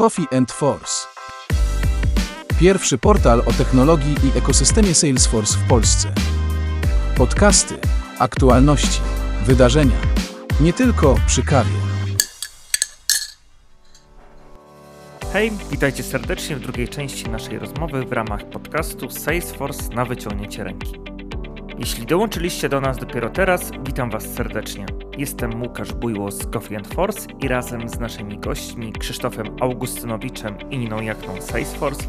Coffee and Force. Pierwszy portal o technologii i ekosystemie Salesforce w Polsce. Podcasty, aktualności, wydarzenia. Nie tylko przy kawie. Hej, witajcie serdecznie w drugiej części naszej rozmowy w ramach podcastu Salesforce na wyciągnięcie ręki. Jeśli dołączyliście do nas dopiero teraz, witam Was serdecznie. Jestem Łukasz Bujło z Coffee and Force i razem z naszymi gośćmi Krzysztofem Augustynowiczem i Niną Jachną Salesforce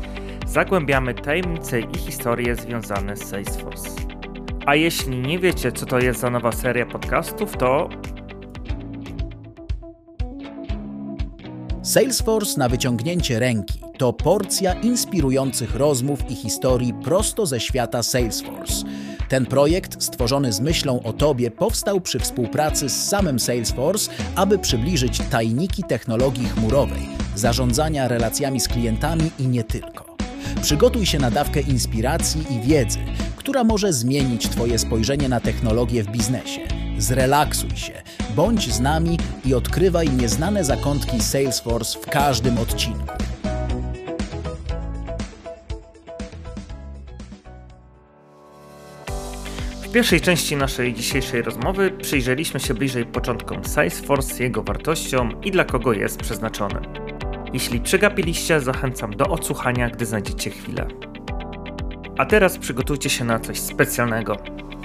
zagłębiamy tajemnice i historie związane z Salesforce. A jeśli nie wiecie, co to jest za nowa seria podcastów, to Salesforce na wyciągnięcie ręki to porcja inspirujących rozmów i historii prosto ze świata Salesforce. Ten projekt, stworzony z myślą o Tobie, powstał przy współpracy z samym Salesforce, aby przybliżyć tajniki technologii chmurowej, zarządzania relacjami z klientami i nie tylko. Przygotuj się na dawkę inspiracji i wiedzy, która może zmienić Twoje spojrzenie na technologię w biznesie. Zrelaksuj się, bądź z nami i odkrywaj nieznane zakątki Salesforce w każdym odcinku. W pierwszej części naszej dzisiejszej rozmowy przyjrzeliśmy się bliżej początkom Salesforce, jego wartościom i dla kogo jest przeznaczony. Jeśli przegapiliście, zachęcam do odsłuchania, gdy znajdziecie chwilę. A teraz przygotujcie się na coś specjalnego.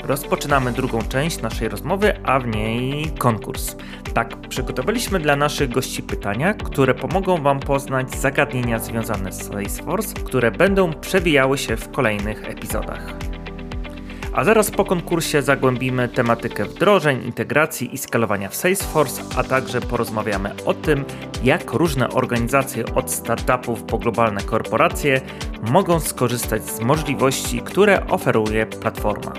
Rozpoczynamy drugą część naszej rozmowy, a w niej konkurs. Tak, przygotowaliśmy dla naszych gości pytania, które pomogą Wam poznać zagadnienia związane z Salesforce, które będą przewijały się w kolejnych epizodach. A zaraz po konkursie zagłębimy tematykę wdrożeń, integracji i skalowania w Salesforce, a także porozmawiamy o tym, jak różne organizacje od startupów po globalne korporacje mogą skorzystać z możliwości, które oferuje platforma.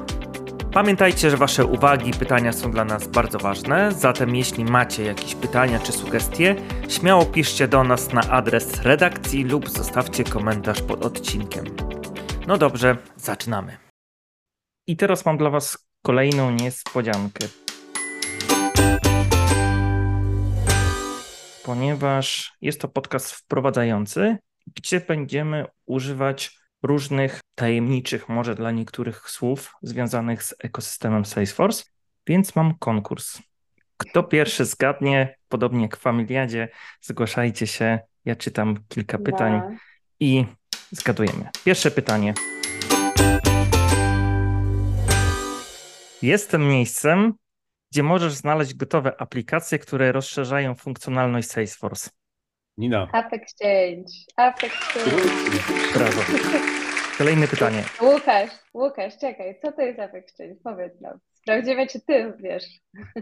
Pamiętajcie, że Wasze uwagi i pytania są dla nas bardzo ważne, zatem jeśli macie jakieś pytania czy sugestie, śmiało piszcie do nas na adres redakcji lub zostawcie komentarz pod odcinkiem. No dobrze, zaczynamy. I teraz mam dla Was kolejną niespodziankę. Ponieważ jest to podcast wprowadzający, gdzie będziemy używać różnych tajemniczych, może dla niektórych słów związanych z ekosystemem Salesforce, więc mam konkurs. Kto pierwszy zgadnie, podobnie jak w Familiadzie, zgłaszajcie się. Ja czytam kilka pytań i zgadujemy. Pierwsze pytanie. Jestem miejscem, gdzie możesz znaleźć gotowe aplikacje, które rozszerzają funkcjonalność Salesforce. Nina. App Exchange. App Exchange. Brawo. Kolejne pytanie. Łukasz, Łukasz, czekaj, co to jest App Exchange? Powiedz nam. Sprawdzimy, czy ty wiesz.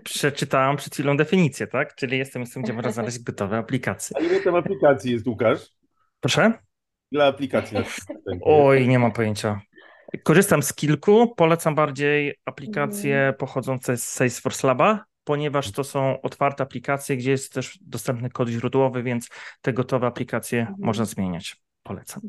Przeczytałam przed chwilą definicję, tak? Czyli jestem miejscem, gdzie można znaleźć gotowe aplikacje. A ile tam aplikacji jest, Łukasz? Proszę? Ile aplikacji? Oj, nie mam pojęcia. Korzystam z kilku. Polecam bardziej aplikacje pochodzące z Salesforce Laba, ponieważ to są otwarte aplikacje, gdzie jest też dostępny kod źródłowy, więc te gotowe aplikacje Mhm. można zmieniać. Polecam.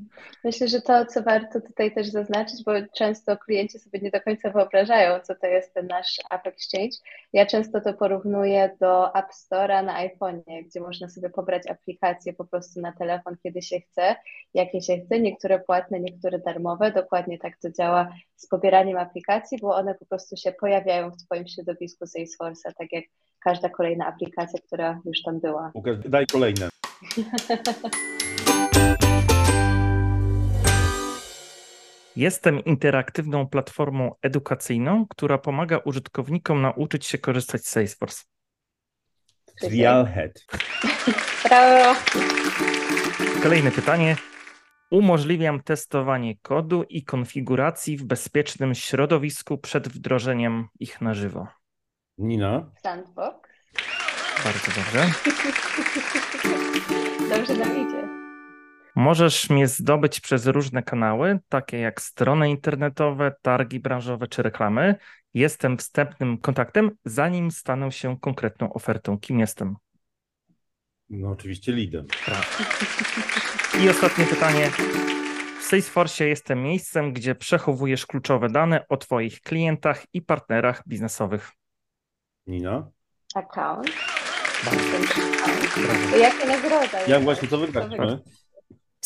Myślę, że to, co warto tutaj też zaznaczyć, bo często klienci sobie nie do końca wyobrażają, co to jest ten nasz App Exchange. Ja często to porównuję do App Store'a na iPhone'ie, gdzie można sobie pobrać aplikacje po prostu na telefon, kiedy się chce, jakie się chce, niektóre płatne, niektóre darmowe. Dokładnie tak to działa z pobieraniem aplikacji, bo one po prostu się pojawiają w Twoim środowisku Salesforce'a, tak jak każda kolejna aplikacja, która już tam była. Łukasz, daj kolejne. Jestem interaktywną platformą edukacyjną, która pomaga użytkownikom nauczyć się korzystać z Salesforce. Trialhead. Brawo! Kolejne pytanie. Umożliwiam testowanie kodu i konfiguracji w bezpiecznym środowisku przed wdrożeniem ich na żywo. Nina. Sandbox. Bardzo dobrze. Dobrze nam idzie. Możesz mnie zdobyć przez różne kanały, takie jak strony internetowe, targi branżowe czy reklamy. Jestem wstępnym kontaktem, zanim stanę się konkretną ofertą. Kim jestem? No oczywiście lidem. I ostatnie pytanie. W Salesforce jestem miejscem, gdzie przechowujesz kluczowe dane o Twoich klientach i partnerach biznesowych. Nina. Account. Jaka nagroda? Ja właśnie to wygraliśmy.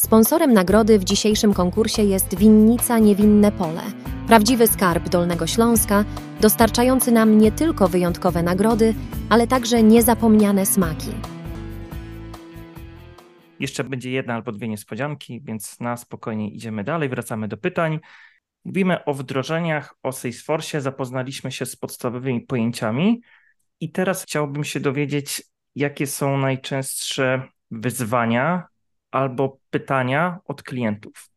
Sponsorem nagrody w dzisiejszym konkursie jest winnica Niewinne Pole, prawdziwy skarb Dolnego Śląska, dostarczający nam nie tylko wyjątkowe nagrody, ale także niezapomniane smaki. Jeszcze będzie jedna albo dwie niespodzianki, więc na spokojnie idziemy dalej, wracamy do pytań. Mówimy o wdrożeniach, o Salesforce, zapoznaliśmy się z podstawowymi pojęciami i teraz chciałbym się dowiedzieć, jakie są najczęstsze wyzwania albo pytania od klientów.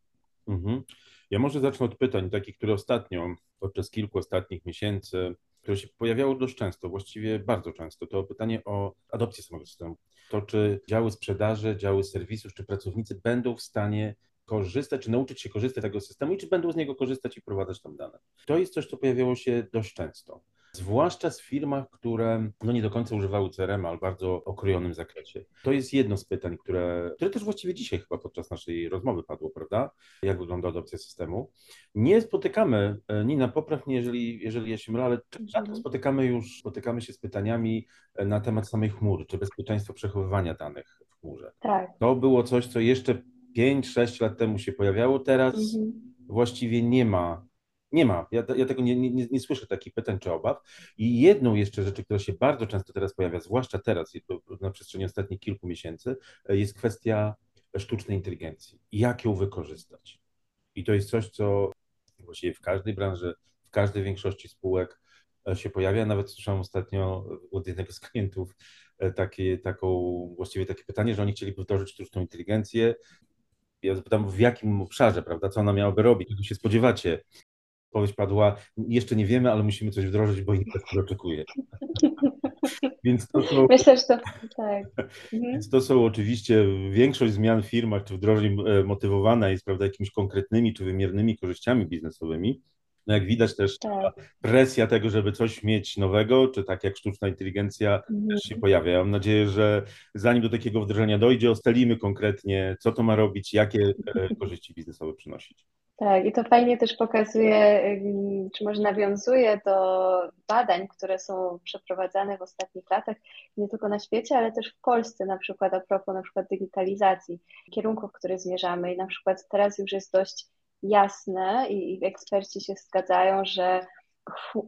Mhm. Ja może zacznę od pytań, takich, które ostatnio, podczas kilku ostatnich miesięcy, które się pojawiało dość często, właściwie bardzo często. To pytanie o adopcję samego systemu. To, czy działy sprzedaży, działy serwisów, czy pracownicy będą w stanie korzystać, czy nauczyć się korzystać z tego systemu i czy będą z niego korzystać i wprowadzać tam dane. To jest coś, co pojawiało się dość często. Zwłaszcza w firmach, które no nie do końca używały CRM, ale w bardzo okrojonym zakresie. To jest jedno z pytań, które, które też właściwie dzisiaj chyba podczas naszej rozmowy padło, prawda? Jak wygląda adopcja systemu. Nie spotykamy, e, Nina, popraw mnie, jeżeli, jeżeli ja się mylę, ale rzadko spotykamy już, spotykamy się z pytaniami e, na temat samej chmury, czy bezpieczeństwa przechowywania danych w chmurze. Tak. To było coś, co jeszcze 5-6 lat temu się pojawiało, teraz Mhm. właściwie nie ma. Nie ma. Ja, ja tego nie, nie, nie słyszę takich pytań czy obaw. I jedną jeszcze rzecz, która się bardzo często teraz pojawia, zwłaszcza teraz, na przestrzeni ostatnich kilku miesięcy, e, jest kwestia sztucznej inteligencji. Jak ją wykorzystać? I to jest coś, co właściwie w każdej branży, w każdej większości spółek e, się pojawia. Nawet słyszałem ostatnio od jednego z klientów e, takie, taką, właściwie takie pytanie, że oni chcieliby wdrożyć sztuczną inteligencję. Ja zapytam, w jakim obszarze, prawda, co ona miałaby robić, czego się spodziewacie? Odpowiedź padła, jeszcze nie wiemy, ale musimy coś wdrożyć, bo inwestor oczekuje. Więc to są, Myślę, że to tak. Mhm. więc to są oczywiście większość zmian w firmach czy wdrożeń e, motywowana jest prawda, jakimiś konkretnymi czy wymiernymi korzyściami biznesowymi. No jak widać też Tak. presja tego, żeby coś mieć nowego, czy tak jak sztuczna inteligencja Mhm. też się pojawia. Ja mam nadzieję, że zanim do takiego wdrożenia dojdzie, ustalimy konkretnie, co to ma robić, jakie e, korzyści biznesowe przynosić. Tak, i to fajnie też pokazuje, czy może nawiązuje do badań, które są przeprowadzane w ostatnich latach, nie tylko na świecie, ale też w Polsce, na przykład a propos na przykład digitalizacji, kierunków, w które zmierzamy. I na przykład teraz już jest dość jasne i, i eksperci się zgadzają, że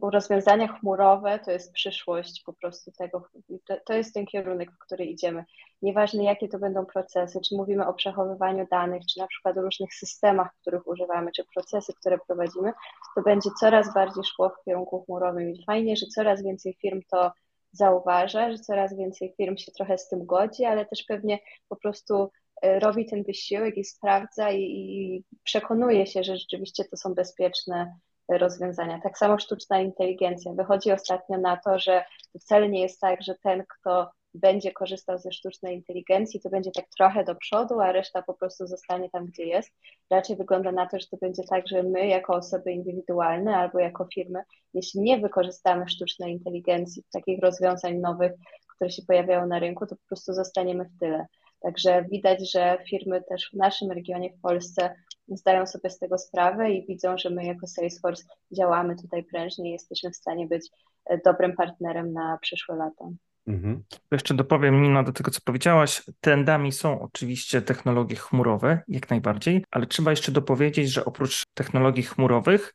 rozwiązania chmurowe to jest przyszłość po prostu tego, to, to jest ten kierunek, w który idziemy. Nieważne jakie to będą procesy, czy mówimy o przechowywaniu danych, czy na przykład o różnych systemach, których używamy, czy procesy, które prowadzimy, to będzie coraz bardziej szło w kierunku chmurowym i fajnie, że coraz więcej firm to zauważa, że coraz więcej firm się trochę z tym godzi, ale też pewnie po prostu e, robi ten wysiłek i sprawdza i, i przekonuje się, że rzeczywiście to są bezpieczne rozwiązania. Tak samo sztuczna inteligencja. Wychodzi ostatnio na to, że wcale nie jest tak, że ten, kto będzie korzystał ze sztucznej inteligencji, to będzie tak trochę do przodu, a reszta po prostu zostanie tam, gdzie jest. Raczej wygląda na to, że to będzie tak, że my jako osoby indywidualne albo jako firmy, jeśli nie wykorzystamy sztucznej inteligencji, takich rozwiązań nowych, które się pojawiają na rynku, to po prostu zostaniemy w tyle. Także widać, że firmy też w naszym regionie, w Polsce, zdają sobie z tego sprawę i widzą, że my jako Salesforce działamy tutaj prężnie i jesteśmy w stanie być e, dobrym partnerem na przyszłe lata. Mhm. Jeszcze dopowiem, Nina, do tego, co powiedziałaś. Trendami są oczywiście technologie chmurowe, jak najbardziej, ale trzeba jeszcze dopowiedzieć, że oprócz technologii chmurowych,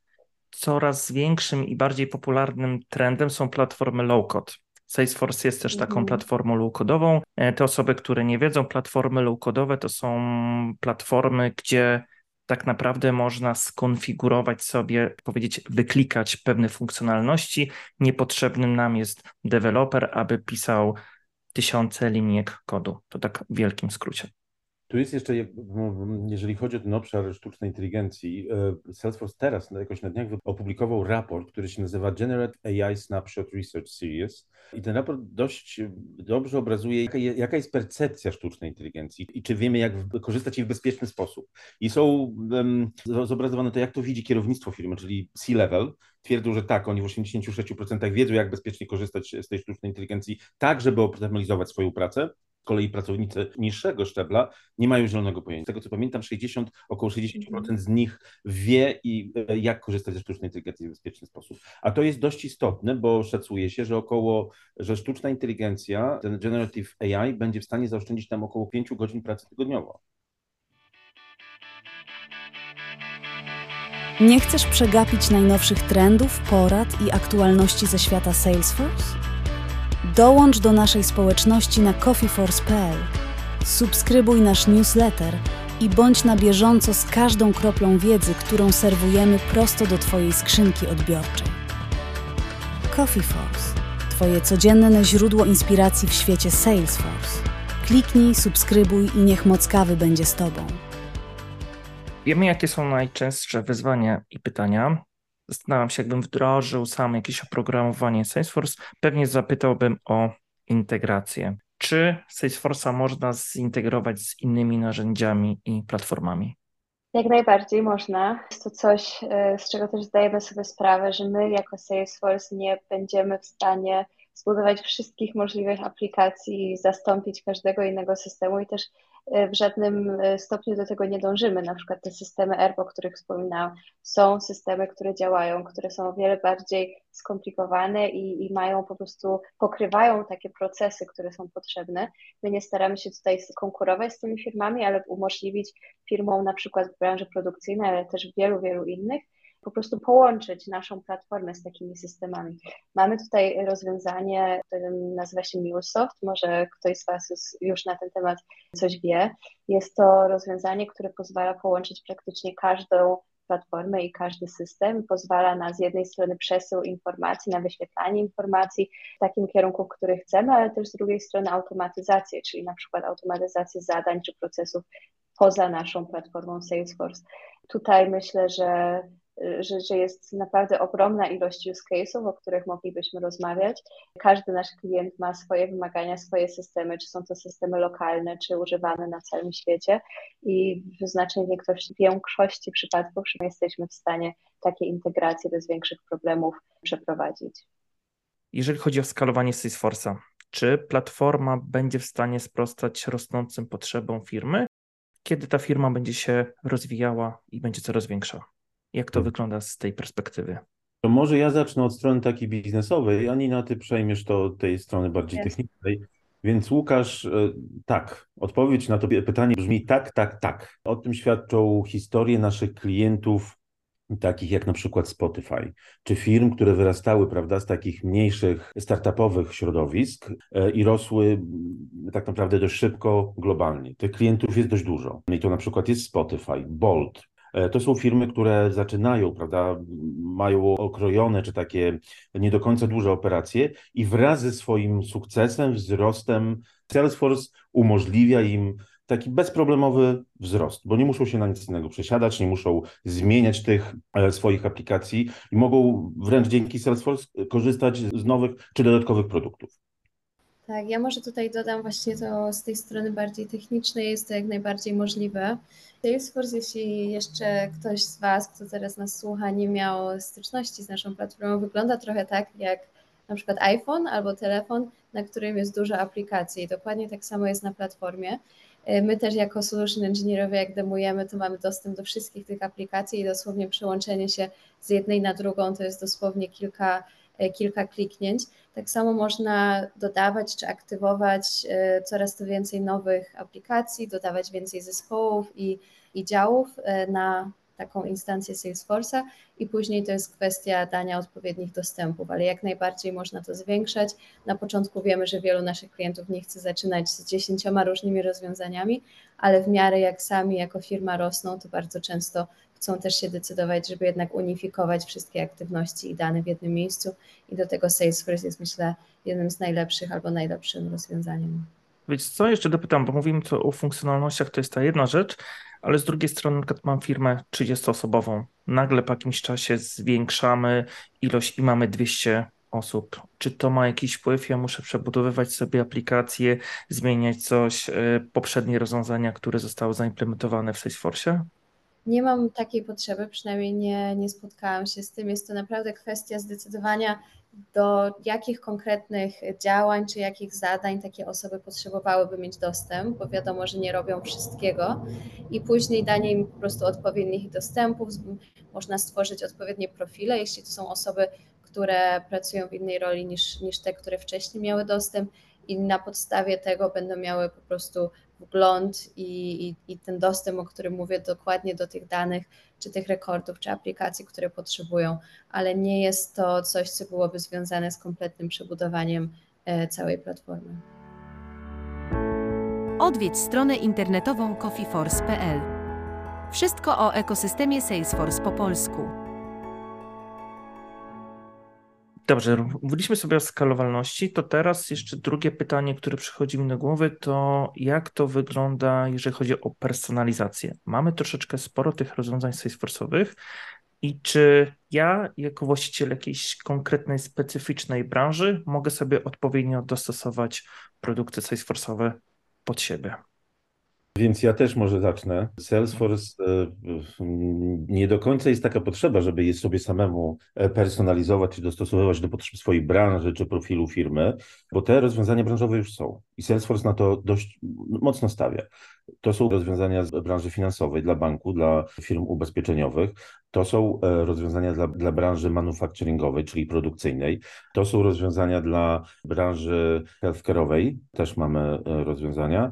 coraz większym i bardziej popularnym trendem są platformy low-code. Salesforce jest też taką Mhm. platformą low-codową. E, Te osoby, które nie wiedzą, platformy low-codowe to są platformy, gdzie tak naprawdę można skonfigurować sobie, powiedzieć, wyklikać pewne funkcjonalności. Niepotrzebnym nam jest deweloper, aby pisał tysiące linijek kodu. To tak w wielkim skrócie. Tu jest jeszcze, jeżeli chodzi o ten obszar sztucznej inteligencji, e, Salesforce teraz jakoś na dniach opublikował raport, który się nazywa Generate AI Snapshot Research Series. I ten raport dość dobrze obrazuje, jaka, je- jaka jest percepcja sztucznej inteligencji i czy wiemy, jak korzystać jej w bezpieczny sposób. I są zobrazowane to, jak to widzi kierownictwo firmy, czyli C-level. Twierdzą, że tak, oni w 86% wiedzą, jak bezpiecznie korzystać z tej sztucznej inteligencji, tak, żeby optymalizować swoją pracę. Z kolei pracownicy niższego szczebla nie mają zielonego pojęcia. Z tego co pamiętam, 60, około 60% z nich wie, i, e, jak korzystać ze sztucznej inteligencji w bezpieczny sposób. A to jest dość istotne, bo szacuje się, że około, że sztuczna inteligencja, ten generative AI będzie w stanie zaoszczędzić tam około 5 godzin pracy tygodniowo. Nie chcesz przegapić najnowszych trendów, porad i aktualności ze świata Salesforce? Dołącz do naszej społeczności na coffeeforce.pl. Subskrybuj nasz newsletter i bądź na bieżąco z każdą kroplą wiedzy, którą serwujemy prosto do Twojej skrzynki odbiorczej. Coffee Force. Twoje codzienne źródło inspiracji w świecie Salesforce. Kliknij, subskrybuj i niech moc kawy będzie z Tobą. Wiemy, jakie są najczęstsze wyzwania i pytania. Zastanawiam się, jakbym wdrożył sam jakieś oprogramowanie Salesforce, pewnie zapytałbym o integrację. Czy Salesforce'a można zintegrować z innymi narzędziami i platformami? Jak najbardziej można. Jest to coś, e, z czego też zdajemy sobie sprawę, że my jako Salesforce nie będziemy w stanie zbudować wszystkich możliwych aplikacji, zastąpić każdego innego systemu i też E, w żadnym e, stopniu do tego nie dążymy. Na przykład te systemy ERP, o których wspominałam, są systemy, które działają, które są o wiele bardziej skomplikowane i, i mają po prostu, pokrywają takie procesy, które są potrzebne. My nie staramy się tutaj konkurować z tymi firmami, ale umożliwić firmom na przykład w branży produkcyjnej, ale też wielu, wielu innych, po prostu połączyć naszą platformę z takimi systemami. Mamy tutaj rozwiązanie, które nazywa się MuleSoft, może ktoś z Was już na ten temat coś wie. Jest to rozwiązanie, które pozwala połączyć praktycznie każdą platformę i każdy system. Pozwala na z jednej strony przesył informacji, na wyświetlanie informacji w takim kierunku, w którym chcemy, ale też z drugiej strony automatyzację, czyli na przykład automatyzację zadań czy procesów poza naszą platformą Salesforce. Tutaj myślę, że że, że jest naprawdę ogromna ilość use case'ów, o których moglibyśmy rozmawiać. Każdy nasz klient ma swoje wymagania, swoje systemy, czy są to systemy lokalne, czy używane na całym świecie i w znacznej większości, większości przypadków jesteśmy w stanie takie integracje bez większych problemów przeprowadzić. Jeżeli chodzi o skalowanie Salesforce'a, czy platforma będzie w stanie sprostać rosnącym potrzebom firmy, kiedy ta firma będzie się rozwijała i będzie coraz większa? Jak to wygląda z tej perspektywy? To może ja zacznę od strony takiej biznesowej, Anina, ty przejmiesz to od tej strony bardziej Jest. technicznej. Więc Łukasz, e, tak, odpowiedź na to pytanie brzmi tak, tak, tak. O tym świadczą historie naszych klientów, takich jak na przykład Spotify, czy firm, które wyrastały prawda, z takich mniejszych startupowych środowisk e, i rosły tak naprawdę dość szybko globalnie. Tych klientów jest dość dużo. I to na przykład jest Spotify, Bolt, to są firmy, które zaczynają, prawda, mają okrojone czy takie nie do końca duże operacje i wraz ze swoim sukcesem, wzrostem Salesforce umożliwia im taki bezproblemowy wzrost, bo nie muszą się na nic innego przesiadać, nie muszą zmieniać tych e, swoich aplikacji i mogą wręcz dzięki Salesforce korzystać z nowych czy dodatkowych produktów. Tak, ja może tutaj dodam właśnie to z tej strony bardziej technicznej, jest to jak najbardziej możliwe. Salesforce, jeśli jeszcze ktoś z Was, kto teraz nas słucha, nie miał styczności z naszą platformą, wygląda trochę tak jak na przykład iPhone albo telefon, na którym jest dużo aplikacji. Dokładnie tak samo jest na platformie. My też jako solution engineerowie, jak demujemy, to mamy dostęp do wszystkich tych aplikacji i dosłownie przełączenie się z jednej na drugą to jest dosłownie kilka E, kilka kliknięć. Tak samo można dodawać czy aktywować e, coraz to więcej nowych aplikacji, dodawać więcej zespołów i, i działów e, na taką instancję Salesforce'a i później to jest kwestia dania odpowiednich dostępów, ale jak najbardziej można to zwiększać. Na początku wiemy, że wielu naszych klientów nie chce zaczynać z dziesięcioma różnymi rozwiązaniami, ale w miarę jak sami jako firma rosną, to bardzo często chcą też się decydować, żeby jednak unifikować wszystkie aktywności i dane w jednym miejscu i do tego Salesforce jest myślę jednym z najlepszych albo najlepszym rozwiązaniem. Więc co jeszcze dopytam, bo mówimy tu o funkcjonalnościach, to jest ta jedna rzecz, ale z drugiej strony na mam firmę 30-osobową. Nagle po jakimś czasie zwiększamy ilość i mamy 200 osób. Czy to ma jakiś wpływ? Ja muszę przebudowywać sobie aplikację, zmieniać coś, e, poprzednie rozwiązania, które zostały zaimplementowane w Salesforce? Nie mam takiej potrzeby, przynajmniej nie, nie spotkałam się z tym. Jest to naprawdę kwestia zdecydowania, do jakich konkretnych działań czy jakich zadań takie osoby potrzebowałyby mieć dostęp, bo wiadomo, że nie robią wszystkiego i później danie im po prostu odpowiednich dostępów, można stworzyć odpowiednie profile, jeśli to są osoby, które pracują w innej roli niż, niż te, które wcześniej miały dostęp i na podstawie tego będą miały po prostu wgląd i, i, i, ten dostęp, o którym mówię, dokładnie do tych danych, czy tych rekordów, czy aplikacji, które potrzebują, ale nie jest to coś, co byłoby związane z kompletnym przebudowaniem e, całej platformy. Odwiedź stronę internetową coffeeforce.pl. Wszystko o ekosystemie Salesforce po polsku. Dobrze, mówiliśmy sobie o skalowalności, to teraz jeszcze drugie pytanie, które przychodzi mi do głowy, to jak to wygląda, jeżeli chodzi o personalizację? Mamy troszeczkę sporo tych rozwiązań Salesforce'owych i czy ja, jako właściciel jakiejś konkretnej, specyficznej branży, mogę sobie odpowiednio dostosować produkty Salesforce'owe pod siebie? Więc ja też może zacznę. Salesforce e, nie do końca jest taka potrzeba, żeby je sobie samemu e, personalizować czy dostosowywać do potrzeb swojej branży czy profilu firmy, bo te rozwiązania branżowe już są i Salesforce na to dość mocno stawia. To są rozwiązania z branży finansowej dla banku, dla firm ubezpieczeniowych. To są e, rozwiązania dla, dla branży manufacturingowej, czyli produkcyjnej. To są rozwiązania dla branży healthcare'owej, też mamy rozwiązania.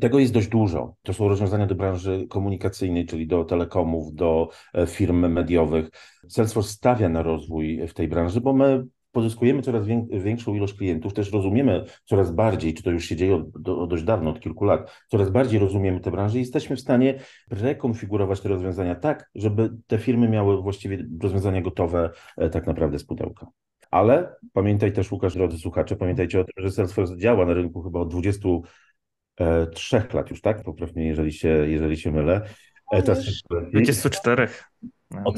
Tego jest dość dużo. To są rozwiązania do branży komunikacyjnej, czyli do telekomów, do e, firm mediowych. Salesforce stawia na rozwój w tej branży, bo my pozyskujemy coraz większą ilość klientów, też rozumiemy coraz bardziej, czy to już się dzieje od, dość dawno, od kilku lat, coraz bardziej rozumiemy te branże i jesteśmy w stanie rekonfigurować te rozwiązania tak, żeby te firmy miały właściwie rozwiązania gotowe e, tak naprawdę z pudełka. Ale pamiętaj też, Łukasz, drodzy słuchacze, pamiętajcie o tym, że Salesforce działa na rynku chyba od 20 E, trzech lat już, tak? Popraw mnie, jeżeli się, jeżeli się mylę. E, czas 24. No,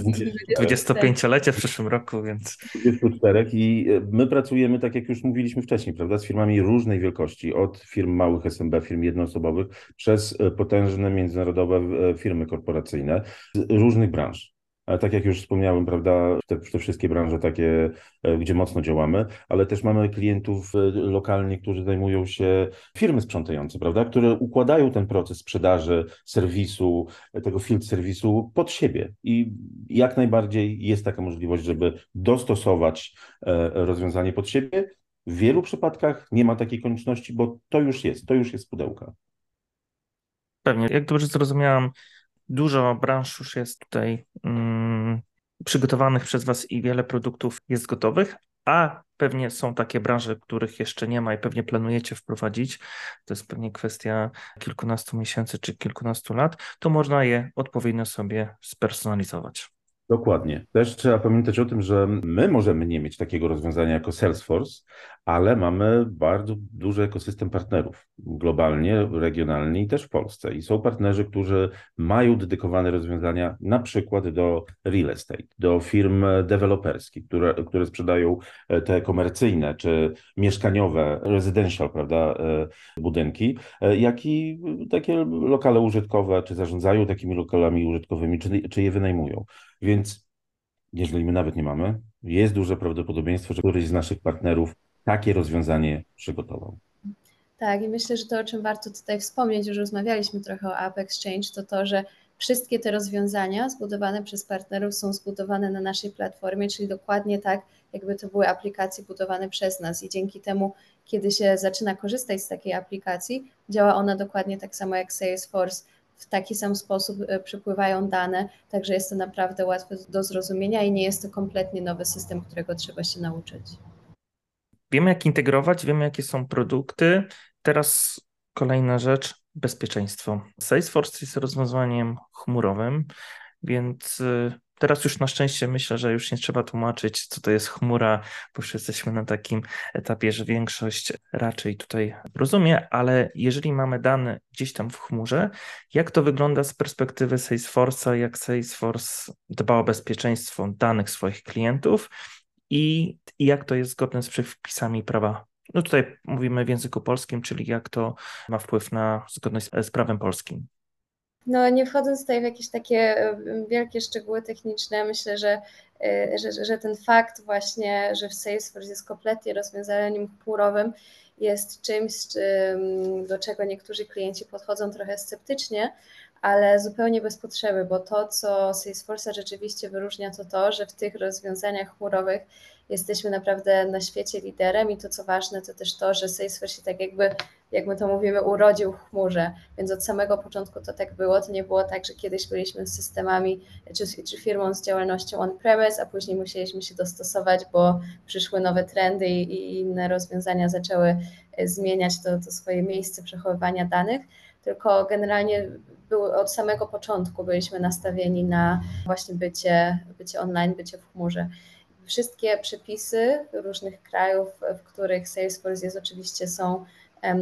25-lecie w przyszłym roku, więc. 24 i e, my pracujemy, tak jak już mówiliśmy wcześniej, prawda, z firmami różnej wielkości, od firm małych SMB, firm jednoosobowych, przez potężne międzynarodowe firmy korporacyjne z różnych branż tak jak już wspomniałem, prawda, te, te, wszystkie branże takie, e, gdzie mocno działamy, ale też mamy klientów e, lokalnie, którzy zajmują się firmy sprzątające, prawda, które układają ten proces sprzedaży, serwisu, tego field serwisu pod siebie i jak najbardziej jest taka możliwość, żeby dostosować e, rozwiązanie pod siebie. W wielu przypadkach nie ma takiej konieczności, bo to już jest, to już jest pudełka. Pewnie, jak dobrze zrozumiałam, Dużo branż już jest tutaj mm, przygotowanych przez Was i wiele produktów jest gotowych, a pewnie są takie branże, których jeszcze nie ma i pewnie planujecie wprowadzić. To jest pewnie kwestia kilkunastu miesięcy czy kilkunastu lat, to można je odpowiednio sobie spersonalizować. Dokładnie. Też trzeba pamiętać o tym, że my możemy nie mieć takiego rozwiązania jako Salesforce, ale mamy bardzo duży ekosystem partnerów globalnie, regionalnie i też w Polsce. I są partnerzy, którzy mają dedykowane rozwiązania na przykład do real estate, do firm deweloperskich, które, które sprzedają e, te komercyjne czy mieszkaniowe, residential, prawda, e, budynki, e, jak i takie lokale użytkowe, czy zarządzają takimi lokalami użytkowymi, czy, czy je wynajmują. Więc jeżeli my nawet nie mamy, jest duże prawdopodobieństwo, że któryś z naszych partnerów takie rozwiązanie przygotował. Tak, i myślę, że to, o czym warto tutaj wspomnieć, już rozmawialiśmy trochę o App Exchange, to to, że wszystkie te rozwiązania zbudowane przez partnerów są zbudowane na naszej platformie, czyli dokładnie tak, jakby to były aplikacje budowane przez nas. I dzięki temu, kiedy się zaczyna korzystać z takiej aplikacji, działa ona dokładnie tak samo jak Salesforce w taki sam sposób e, przepływają dane, także jest to naprawdę łatwe do zrozumienia i nie jest to kompletnie nowy system, którego trzeba się nauczyć. Wiemy, jak integrować, wiemy, jakie są produkty. Teraz kolejna rzecz bezpieczeństwo. Salesforce jest rozwiązaniem chmurowym, więc y, Teraz już na szczęście myślę, że już nie trzeba tłumaczyć, co to jest chmura, bo już jesteśmy na takim etapie, że większość raczej tutaj rozumie, ale jeżeli mamy dane gdzieś tam w chmurze, jak to wygląda z perspektywy Salesforce'a, jak Salesforce dba o bezpieczeństwo danych swoich klientów i, i jak to jest zgodne z przepisami prawa no tutaj mówimy w języku polskim, czyli jak to ma wpływ na zgodność z prawem polskim. No, nie wchodząc tutaj w jakieś takie wielkie szczegóły techniczne, myślę, że, że, że ten fakt właśnie, że w Salesforce jest kompletnie rozwiązaniem chmurowym, jest czymś, do czego niektórzy klienci podchodzą trochę sceptycznie, ale zupełnie bez potrzeby, bo to, co Salesforce rzeczywiście wyróżnia, to to, że w tych rozwiązaniach chmurowych jesteśmy naprawdę na świecie liderem i to, co ważne, to też to, że Salesforce się tak jakby, jak my to mówimy, urodził w chmurze, więc od samego początku to tak było, to nie było tak, że kiedyś byliśmy z systemami czy, czy firmą z działalnością on-premise, a później musieliśmy się dostosować, bo przyszły nowe trendy i, i inne rozwiązania zaczęły e, zmieniać to, to swoje miejsce przechowywania danych, tylko generalnie były, od samego początku byliśmy nastawieni na właśnie bycie, bycie online, bycie w chmurze. Wszystkie przepisy różnych krajów, w których Salesforce jest oczywiście są,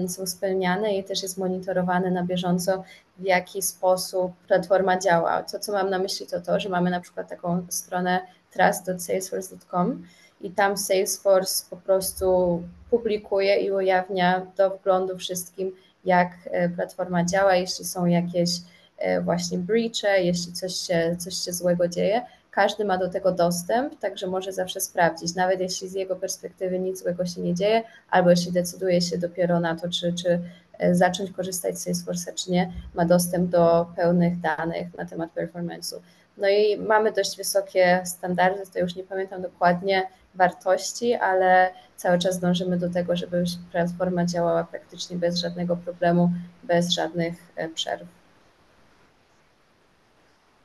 są spełniane i też jest monitorowane na bieżąco, w jaki sposób platforma działa. To, co mam na myśli, to to, że mamy na przykład taką stronę trust.salesforce.com i tam Salesforce po prostu publikuje i ujawnia do wglądu wszystkim, jak e, platforma działa, jeśli są jakieś e, właśnie breache, jeśli coś się, coś się złego dzieje. Każdy ma do tego dostęp, także może zawsze sprawdzić, nawet jeśli z jego perspektywy nic złego się nie dzieje, albo jeśli decyduje się dopiero na to, czy, czy e, zacząć korzystać z Salesforce'a, czy nie, ma dostęp do pełnych danych na temat performance'u. No i mamy dość wysokie standardy, to już nie pamiętam dokładnie wartości, ale cały czas dążymy do tego, żeby platforma działała praktycznie bez żadnego problemu, bez żadnych e, przerw.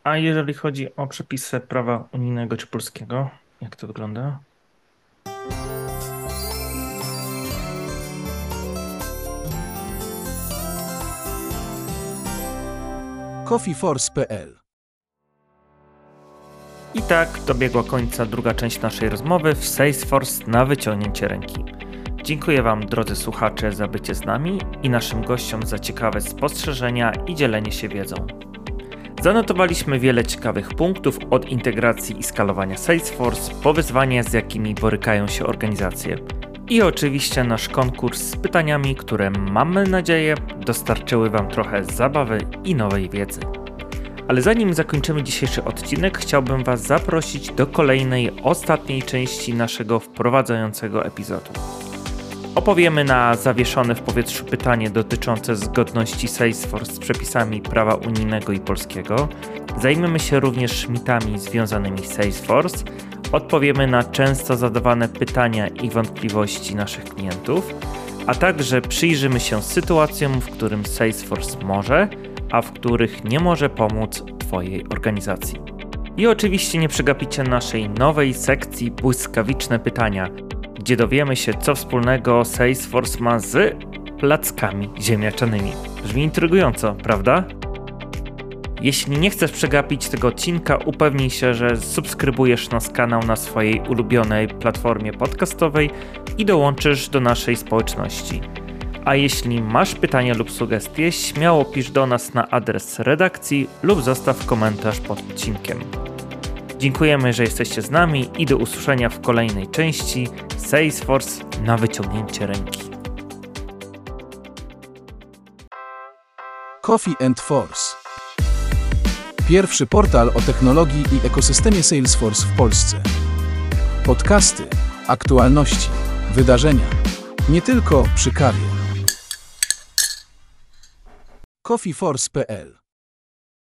A jeżeli chodzi o przepisy prawa unijnego czy polskiego, jak to wygląda? coffeeforce.pl I tak dobiegła końca druga część naszej rozmowy w Salesforce na wyciągnięcie ręki. Dziękuję Wam, drodzy słuchacze, za bycie z nami i naszym gościom za ciekawe spostrzeżenia i dzielenie się wiedzą. Zanotowaliśmy wiele ciekawych punktów od integracji i skalowania Salesforce po wyzwania, z jakimi borykają się organizacje. I oczywiście nasz konkurs z pytaniami, które mamy nadzieję dostarczyły Wam trochę zabawy i nowej wiedzy. Ale zanim zakończymy dzisiejszy odcinek, chciałbym Was zaprosić do kolejnej, ostatniej części naszego wprowadzającego epizodu. Opowiemy na zawieszone w powietrzu pytanie dotyczące zgodności Salesforce z przepisami prawa unijnego i polskiego. Zajmiemy się również mitami związanymi z Salesforce. Odpowiemy na często zadawane pytania i wątpliwości naszych klientów, a także przyjrzymy się sytuacjom, w którym Salesforce może, a w których nie może pomóc Twojej organizacji. I oczywiście nie przegapicie naszej nowej sekcji Błyskawiczne pytania, gdzie dowiemy się, co wspólnego Salesforce ma z plackami ziemniaczanymi. Brzmi intrygująco, prawda? Jeśli nie chcesz przegapić tego odcinka, upewnij się, że subskrybujesz nasz kanał na swojej ulubionej platformie podcastowej i dołączysz do naszej społeczności. A jeśli masz pytania lub sugestie, śmiało pisz do nas na adres redakcji lub zostaw komentarz pod odcinkiem. Dziękujemy, że jesteście z nami i do usłyszenia w kolejnej części Salesforce na wyciągnięcie ręki. Coffee and Force. Pierwszy portal o technologii i ekosystemie Salesforce w Polsce. Podcasty, aktualności, wydarzenia. Nie tylko przy kawie. coffeeforce.pl